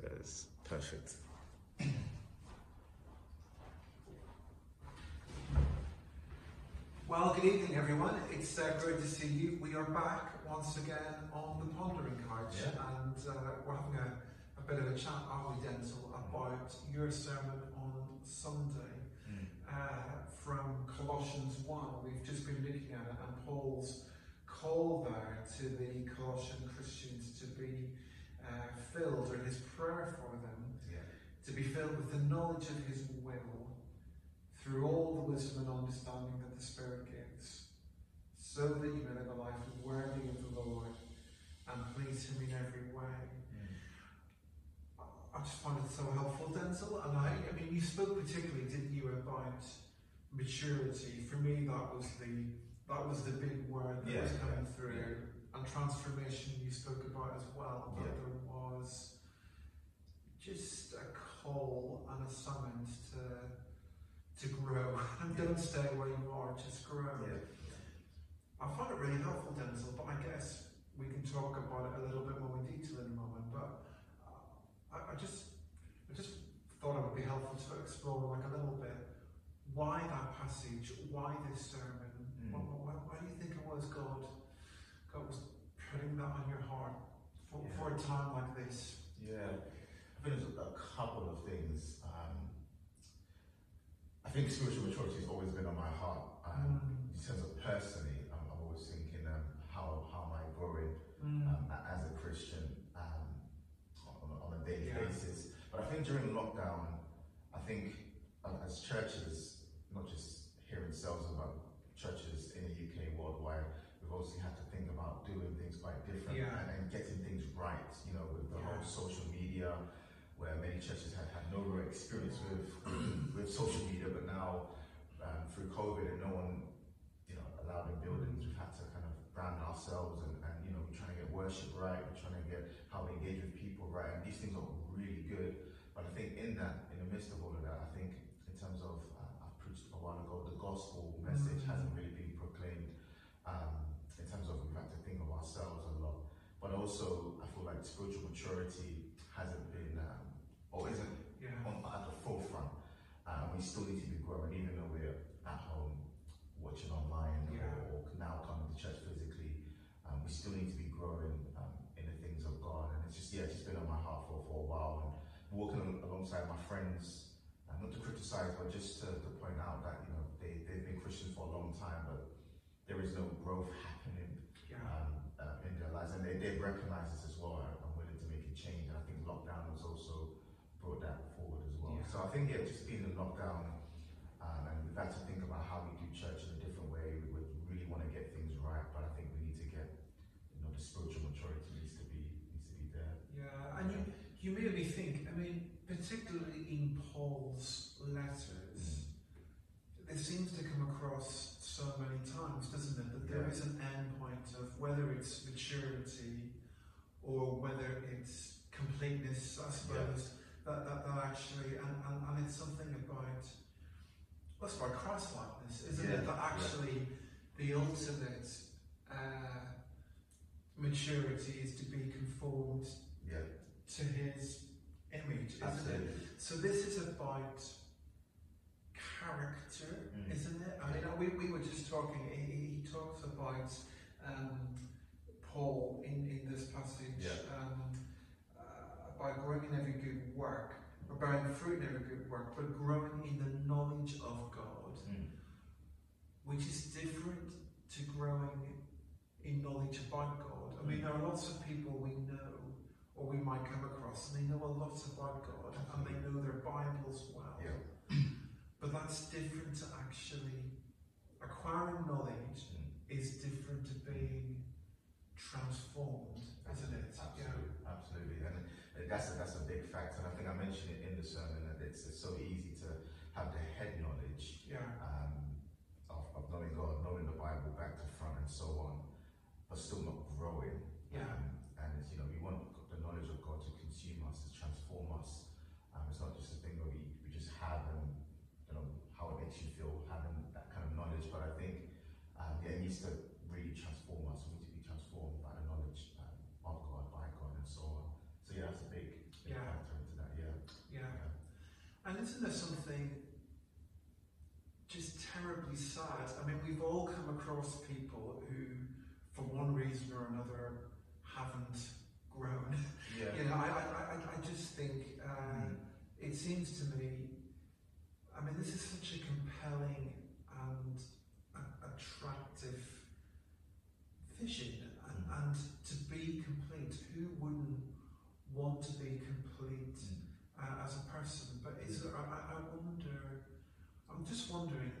That's perfect. Well, good evening, everyone. It's uh, great to see you. We are back once again on the Pondering Couch, Yeah. and uh, we're having a, a bit of a chat, aren't we, Denzel, about your sermon on Sunday uh, from Colossians 1. We've just been looking at it, and Paul's call there to the Colossian Christians to be uh, filled, or his prayer for them, Yeah. to be filled with the knowledge of his will through all the wisdom and understanding that the Spirit gives, so that you may live a life worthy of the Lord and please Him in every way. I just find it so helpful, Denzel. And I, I mean, you spoke particularly, didn't you, about maturity? For me, that was the that was the big word that Yeah, was coming yeah, through, yeah. And transformation. You spoke about as well. That Yeah. there was just a call and a summons to to grow and don't stay where you are. Just grow. Yeah. I find it really helpful, Denzel, but I guess we can talk about it a little bit more in detail in a moment. But uh, I, I just, I just thought it would be helpful to explore like a little bit why that passage, why this sermon, Mm. why, why, why do you think it was God, God was putting that on your heart for, Yeah. for a time like this? Yeah, I think there's a couple of things. Um, I think spiritual maturity has always been on my heart. Um, Mm. In terms of personally, I'm, I'm always thinking, um, how how am I growing Mm. um, as a Christian um, on, a- on a daily Yeah. basis? But I think during lockdown, I think uh, as churches, not just here in Selza, but churches in the UK, worldwide, obviously had to think about doing things quite different Yeah. and, and getting things right. You know, with the whole social media, where many churches had had no real experience with with social media, but now um, through COVID and no one, you know, allowed in buildings, we've had to kind of brand ourselves and, and you know, we're trying to get worship right, we're trying to get how we engage with people right, and these things are really good. But I think in that, in the midst of all of that, I think in terms of, uh, I preached a while ago, the gospel message Mm. hasn't really been proclaimed. Um, in terms of we've had to think of ourselves a lot, but also I feel like spiritual maturity hasn't been um, or isn't Yeah. on, at the forefront. Uh, we still need to be growing, even though we're at home watching online Yeah. or, or now coming to church physically. Um, we still need to be growing um, in the things of God, and it's just yeah, it's just been on my heart for, for a while. And walking alongside my friends, uh, not to criticize, but just to, to point out that you know they they've been Christians for a long time, but there is no growth happening um, in their lives, and they, they recognize this as well. and I'm willing to make a change, and I think lockdown has also brought that forward as well. Yeah. So I think yeah, just being in lockdown, um, and we've had to think about how we do church in a different way. We would really want to get things right, but I think we need to get, you know, the spiritual maturity needs to be needs to be there. Yeah, and you, you made me think, I mean, particularly in Paul's letters, it seems to come across so many times, doesn't it? That there Yeah. is an end point of whether it's maturity or whether it's completeness, I suppose, that, that, that actually, and, and, and it's something about, it's about Christ likeness, isn't Yeah, it? That yeah. actually the ultimate uh, maturity is to be conformed Yeah, to his image, isn't it? So this is about character, Mm. isn't it? I mean, we, we were just talking, he, he talks about um, Paul in, in this passage Yeah. um, uh, about growing in every good work, or bearing fruit in every good work, but growing in the knowledge of God, Mm. which is different to growing in knowledge about God. I mean, there are lots of people we know or we might come across, and they know a lot about God, and they know their Bibles well. Yeah. But that's different to actually acquiring knowledge Mm. is different to being transformed, isn't it? Absolutely, absolutely, and that's a, that's a big fact. And I think I mentioned it in the sermon that it's, it's so easy to have the head knowledge Yeah. um, of, of knowing God, knowing the Bible back to front, and so on, but still not growing. Yeah. Um, and it's, you know, we want the knowledge of God to consume us, to transform us. Um, it's not just a thing that we, we just have and you know how it makes you feel having that kind of knowledge. But I think um, yeah, it needs to really transform us. We need to be transformed by the knowledge um, of God, by God, and so on. So yeah, isn't there something just terribly sad? I mean, we've all come across people who, for one reason or another, haven't grown. Yeah. You know, I, I, I, just think uh, Mm. it seems to me, I mean, this is such a compelling and a- attractive vision, and, Mm. and to be complete, who wouldn't want to be complete uh, as a person? But is there, I, I I wonder, I'm just wondering,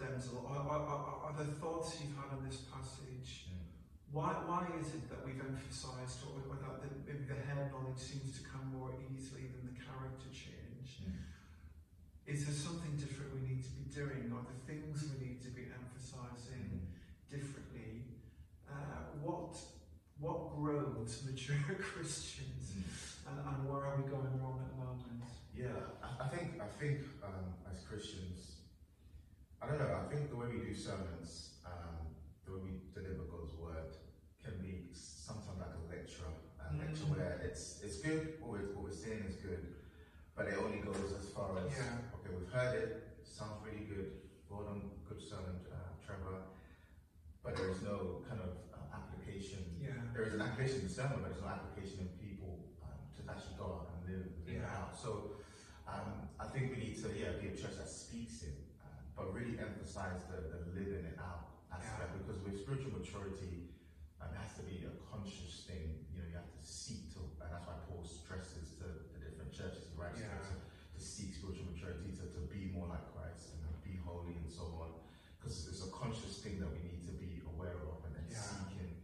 Denzel, are, are, are, are the thoughts you've had on this passage? Mm. Why, why is it that we've emphasised or, or that the, maybe the head knowledge seems to come more easily than the character change? Mm. Is there something different we need to be doing? Are the things we need to be emphasising differently? Uh, what what grows mature Christians, and, and where are we going wrong at the moment? Yeah, I, I think I think um, as Christians, I don't know. I think the way we do sermons, um, the way we deliver God's word, can be sometimes like a lecture, a Mm. lecture where it's it's good. What we're, what we're saying is good, but it only goes as far as Yeah. okay, we've heard it. Sounds really good. Well done, good sermon, uh, Trevor. But there is no kind of uh, application Yeah, there is an application in the sermon, but there's no application in people um, to actually go out and live, live it out. So um, I think we need to, yeah, be a church that speaks it, but really emphasize the, the living it out aspect because with spiritual maturity, um, it has to be a conscious thing. You know, you have to seek to, and that's why Paul stresses to the different churches he writes to, Yeah. to, to seek spiritual maturity, to, to be more like Christ and be holy and so on. Because it's a conscious thing that we need to be aware of and, then Yeah. seeking.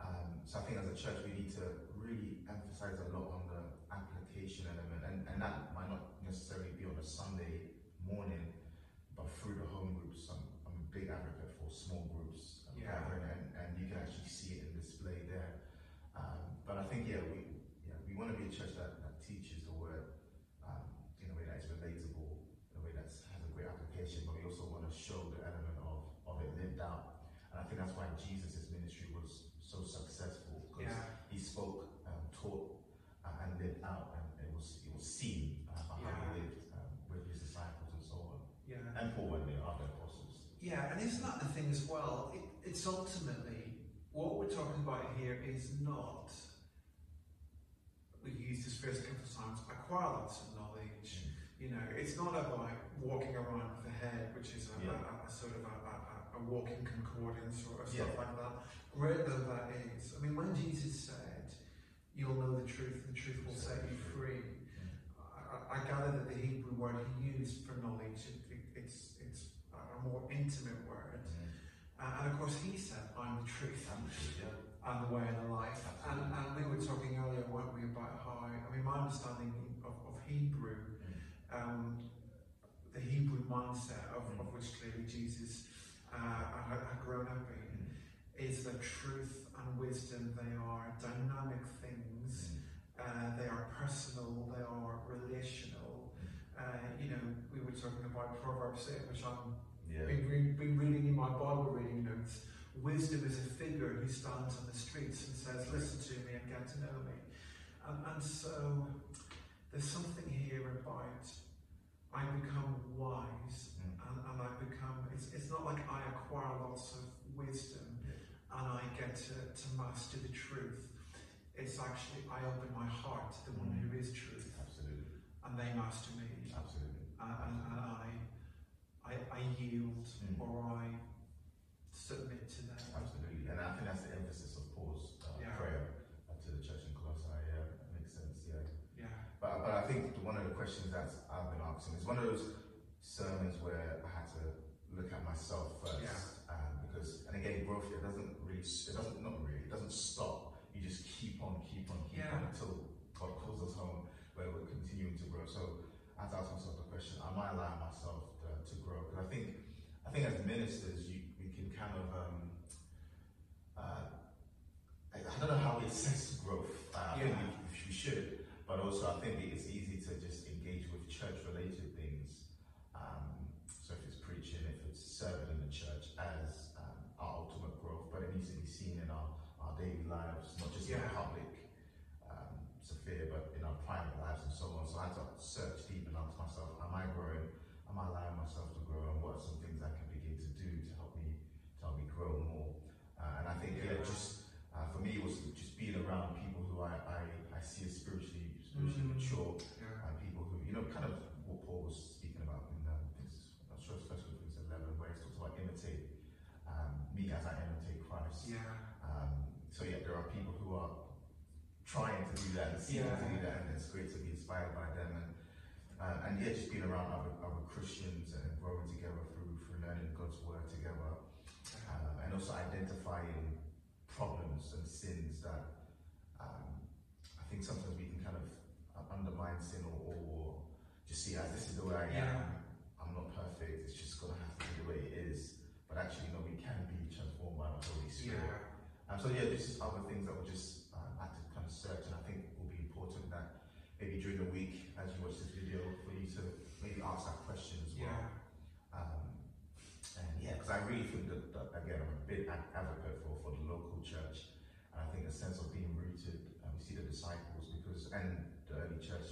Um, so I think as a church we need to really emphasize a lot on the application element, and, and that might not necessarily be on a Sunday morning, but through the home groups. I'm, I'm a big advocate for small groups um, Yeah. gathering, and, and you can actually see it in display there. Um, but I think yeah, we yeah we want to be a church that, that teaches the word um, in a way that is relatable, in a way that has a great application, but we also want to show the element of, of it lived out. And I think that's why Jesus' ministry was so successful because yeah, he spoke, um, taught, uh, and lived out, and it was it was seen uh, how Yeah. he lived um, with his disciples and so on, yeah. and Paul and the other apostles. Yeah, and isn't that the thing as well? It, it's ultimately what we're talking about here is not. We used this phrase a couple of times. Acquire lots of knowledge. You know, it's not about walking around with a head, which is a, Yeah. a, a sort of a, a, walking concordance or stuff Yeah. like that. Great though that is. I mean, when Jesus said, "You'll know the truth, and the truth will set you free," I, I gather that the Hebrew word he used for knowledge, it, it, it's it's a more intimate word. Uh, and of course, he said, "I'm the truth Yeah. and the way and the life." And, and we were talking earlier, weren't we, about how I mean, my understanding of, of Hebrew, um, the Hebrew mindset of, of which clearly Jesus uh, had, had grown up in, is that truth and wisdom they are dynamic things. Uh, they are personal, they are relational. Uh, you know, we were talking about Proverbs 8, which I'm Yeah. been, re- been reading in my Bible reading notes. Wisdom is a figure who stands on the streets and says, Listen to me and get to know me. And, and so there's something here about I become wise Mm. and, and I become, it's, it's not like I acquire lots of wisdom and I get to, to master the truth. It's actually, I open my heart to the one who is truth Absolutely. and they master me Absolutely. and, and, and I, I, I yield Mm. or I submit to them. Absolutely. And I think that's the emphasis of Paul's uh, Yeah. prayer uh, to the church in Colossae. Yeah, that makes sense. Yeah. Yeah, But, but I think one of the questions that I've been asking is one of those sermons where I had to look at myself first. Yeah. Um, because, and again, growth, it doesn't really, it doesn't, not really, it doesn't stop. You just keep on, keep on, keep until God calls us home where we're continuing to grow. So I had to ask myself the question, am I allowing myself to, to grow? Because I think, I think as ministers, you, we can kind of, um, uh, I, I don't know how we assess growth. Uh, I think Yeah. we, we should, but also I think it's easy to just engage with church-related things. Um, so if it's preaching, if it's serving in the church as um, our ultimate growth, but it needs to be seen in our, our daily lives, not just in Yeah. the public um, sphere, but in our private lives and so on. So I had to search deep enough am I allowing myself to grow, and what are some things I can begin to do to help me to help me grow more. Uh, and I think yeah, Yeah. just uh, for me it was just being around people who I I, see as spiritually spiritually Mm. mature Yeah. and people who, you know, kind of what Paul was speaking about in, um, this, I'm sure it's First Corinthians 11, where he talks about imitate um, me as I imitate Christ. Yeah. Um, so yeah, there are people who are trying to do that and seeking to do that, and it's great to be inspired by them. And uh, and yeah, just being around other, other Christians and growing together through through learning God's word together, um, and also identifying problems and sins that think sometimes we can kind of uh, undermine sin or, or just see as this is the way I am. Yeah. I'm not perfect. It's just gonna have to be the way it is. But actually, no, we can be transformed by the Holy Spirit. Yeah. Um, so yeah, this is other things that we just um, had to kind of search, and I think it will be important that maybe during the week, as you watch this video, for you to maybe ask that question as well. Yeah. Um, and yeah, because I really think that, that again, I'm a big advocate for, for the local church. And I think a sense of being rooted, and we see the disciples and the early church